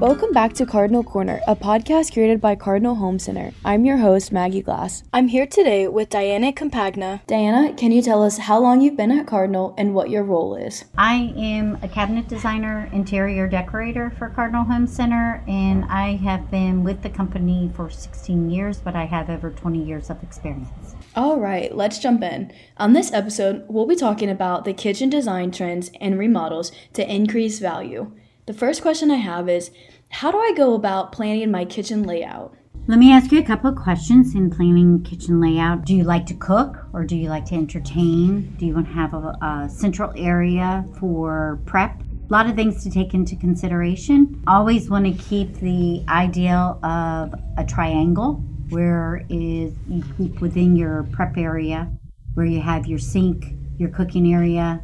Welcome back to Cardinal Corner, a podcast created by Cardinal Home Center. I'm your host, Maggie Glass. I'm here today with Dianna Campagna. Dianna, can you tell us how long you've been at Cardinal and what your role is? I am a cabinet designer, interior decorator for Cardinal Home Center, and I have been with the company for 16 years, but I have over 20 years of experience. All right, let's jump in. On this episode, we'll be talking about the kitchen design trends and remodels to increase value. The first question I have is how do I go about planning my kitchen layout? Let me ask you a couple of questions in planning kitchen layout. Do you like to cook or do you like to entertain? Do you want to have a, a central area for prep? A lot of things to take into consideration. Always want to keep the ideal of a triangle where is you keep within your prep area where you have your sink, your cooking area,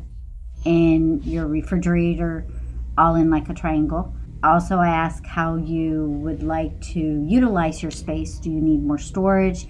and your refrigerator all in like a triangle. Also, I ask how you would like to utilize your space. Do you need more storage?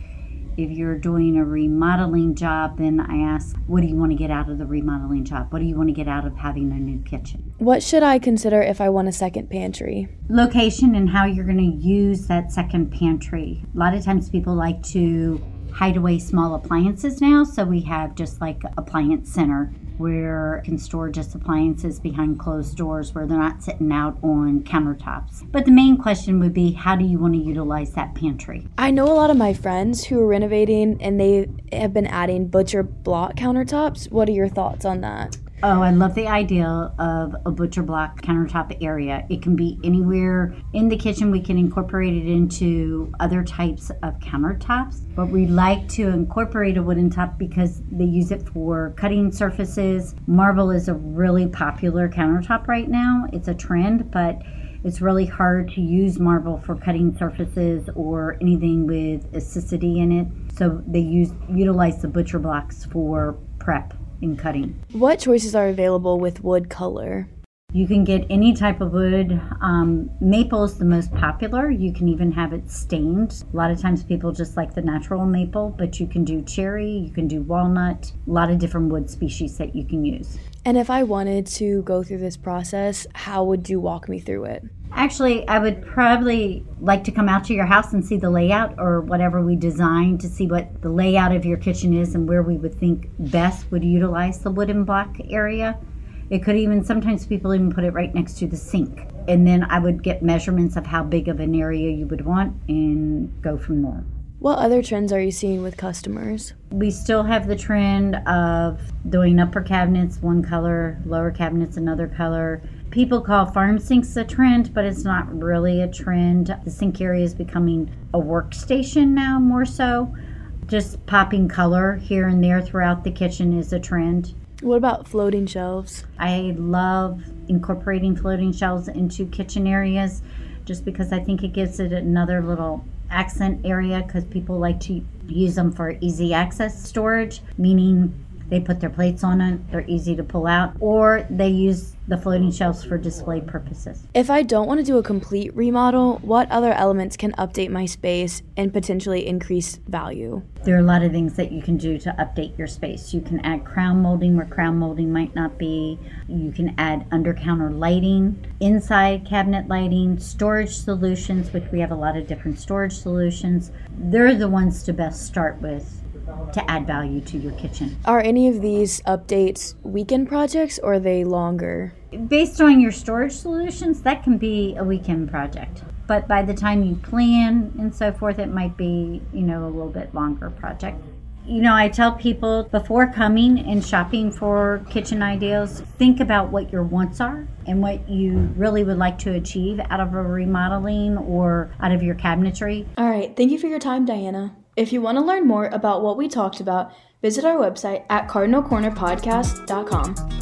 If you're doing a remodeling job, then I ask, what do you want to get out of the remodeling job? What do you want to get out of having a new kitchen? What should I consider if I want a second pantry? Location and how you're going to use that second pantry. A lot of times people like to hide away small appliances now, so we have just like appliance center where you can store just appliances behind closed doors where they're not sitting out on countertops. But the main question would be how do you want to utilize that pantry? I know a lot of my friends who are renovating and they have been adding butcher block countertops. What are your thoughts on that? Oh, I love the idea of a butcher block countertop area. It can be anywhere in the kitchen. We can incorporate it into other types of countertops, but we like to incorporate a wooden top because they use it for cutting surfaces. Marble is a really popular countertop right now. It's a trend, but it's really hard to use marble for cutting surfaces or anything with acidity in it. So they use utilize the butcher blocks for prep in cutting. What choices are available with wood color? You can get any type of wood. Um, maple is the most popular. You can even have it stained. A lot of times people just like the natural maple, but you can do cherry, you can do walnut, a lot of different wood species that you can use. And if I wanted to go through this process, how would you walk me through it? Actually, I would probably like to come out to your house and see the layout or whatever we designed to see what the layout of your kitchen is and where we would think best would utilize the wooden block area. It could even, sometimes people even put it right next to the sink. And then I would get measurements of how big of an area you would want and go from there. What other trends are you seeing with customers? We still have the trend of doing upper cabinets one color, lower cabinets another color. People call farm sinks a trend, but it's not really a trend. The sink area is becoming a workstation now, more so. Just popping color here and there throughout the kitchen is a trend. What about floating shelves? I love incorporating floating shelves into kitchen areas just because I think it gives it another little accent area because people like to use them for easy access storage, meaning they put their plates on it, they're easy to pull out, or they use the floating shelves for display purposes. If I don't want to do a complete remodel, what other elements can update my space and potentially increase value? There are a lot of things that you can do to update your space. You can add crown molding where crown molding might not be. You can add under counter lighting, inside cabinet lighting, storage solutions, which we have a lot of different storage solutions. They're the ones to best start with to add value to your kitchen. Are any of these updates weekend projects or are they longer? Based on your storage solutions, that can be a weekend project. But by the time you plan and so forth, it might be, you know, a little bit longer project. You know, I tell people before coming and shopping for kitchen ideas, think about what your wants are and what you really would like to achieve out of a remodeling or out of your cabinetry. All right. Thank you for your time, Dianna. If you want to learn more about what we talked about, visit our website at cardinalcornerpodcast.com.